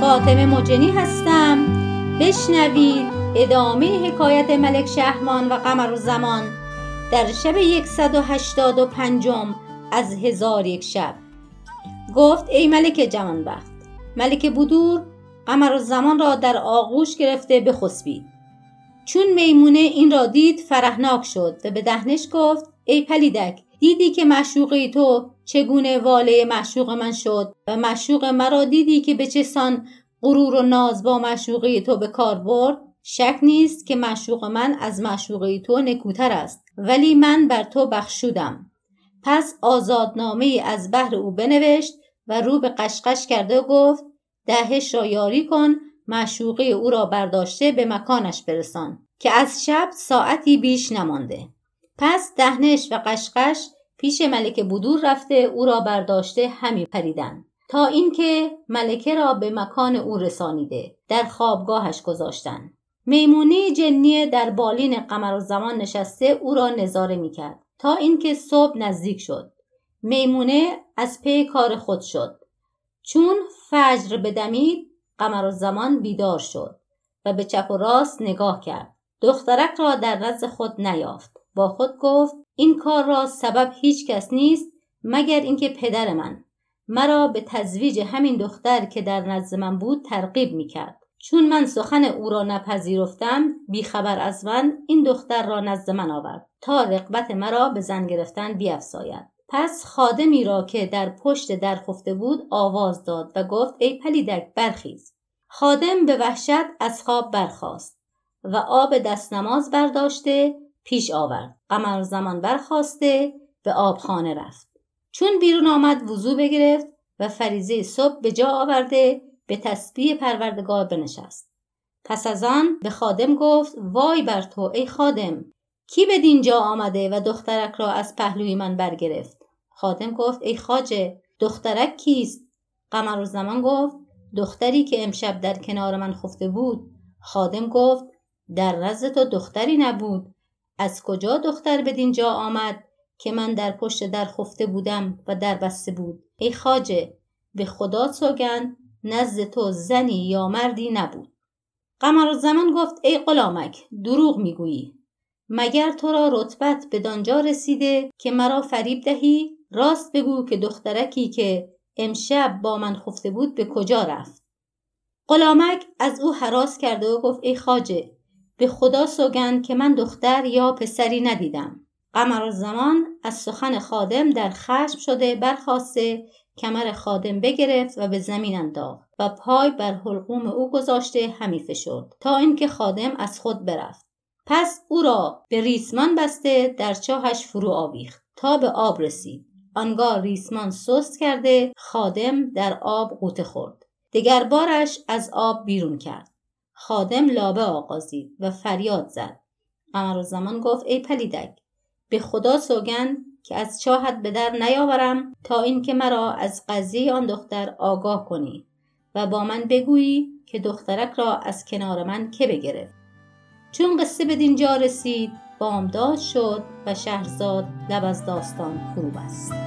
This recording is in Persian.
فاطمه مجنی هستم. بشنوید ادامه حکایت ملک شهرمان و قمر و زمان در شب 185 از هزار یک شب. گفت ای ملک جوانبخت ملک بودور قمر و زمان را در آغوش گرفته بخسبید. چون میمونه این را دید فرهناک شد و به دهنش گفت ای پلیدک دیدی که معشوقه تو چگونه واله معشوق من شد و معشوق مرا دیدی که به چه سان غرور و ناز با معشوقه تو به کار برد؟ شک نیست که معشوق من از معشوقه تو نکوتر است ولی من بر تو بخشودم. پس آزادنامه از بحر او بنوشت و رو به قشقش کرده و گفت دهش را یاری کن معشوقه او را برداشته به مکانش برسان که از شب ساعتی بیش نمانده. پس دهنش و قشقش پیش ملک بدور رفته او را برداشته همی پریدن تا اینکه ملکه را به مکان او رسانیده در خوابگاهش گذاشتن میمونی جنیه در بالین قمر و زمان نشسته او را نظاره می‌کرد. تا اینکه صبح نزدیک شد. میمونه از پی کار خود شد. چون فجر بدمید قمر و زمان بیدار شد و به چپ و راست نگاه کرد. دخترک را در نزد خود نیافت. با خود گفت این کار را سبب هیچ کس نیست مگر اینکه پدر من. مرا به تزویج همین دختر که در نزد من بود ترغیب می‌کرد. چون من سخن او را نپذیرفتم بیخبر از من این دختر را نزد من آورد تا رقبت مرا به زن گرفتن بیافزاید. پس خادمی را که در پشت در خفته بود آواز داد و گفت ای پلیدک برخیز. خادم به وحشت از خواب برخاست. و آب دست نماز برداشته پیش آورد. قمر زمان برخواسته به آبخانه رفت. چون بیرون آمد وضوع بگرفت و فریزه صبح به جا آورده به تسبیح پروردگار بنشست. پس از آن به خادم گفت وای بر تو ای خادم! کی به دینجا آمده و دخترک را از پهلوی من برگرفت؟ خادم گفت ای خاجه دخترک کیست؟ قمر زمان گفت دختری که امشب در کنار من خفته بود. خادم گفت در نزد تو دختری نبود. از کجا دختر به دینجا آمد که من در پشت در خفته بودم و در بسته بود؟ ای خاجه به خدا سوگند نزد تو زنی یا مردی نبود. قمر زمان گفت ای غلامک دروغ می‌گویی. مگر تو را رتبت به دانجا رسیده که مرا فریب دهی؟ راست بگو که دخترکی که امشب با من خفته بود به کجا رفت؟ غلامک از او حراس کرده و گفت ای خاجه به خدا سوگند که من دختر یا پسری ندیدم. قمر زمان از سخن خادم در خشم شده برخواسته کمر خادم بگرفت و به زمین انداخت و پای بر حلقوم او گذاشته همی فشرد تا اینکه خادم از خود برفت. پس او را به ریسمان بسته در چاهش فرو آویخت تا به آب رسید. آنگاه ریسمان سست کرده خادم در آب قوطه خورد. دگر بارش از آب بیرون کرد. خادم لابه آغازید و فریاد زد. قمر زمان گفت ای پلیدک به خدا سوگند که از چاهت به در نیاورم تا اینکه مرا از قضیه آن دختر آگاه کنی و با من بگویی که دخترک را از کنار من که بگرفت. چون قصه به دینجا رسید بامداد شد و شهرزاد لب از داستان فرو بست.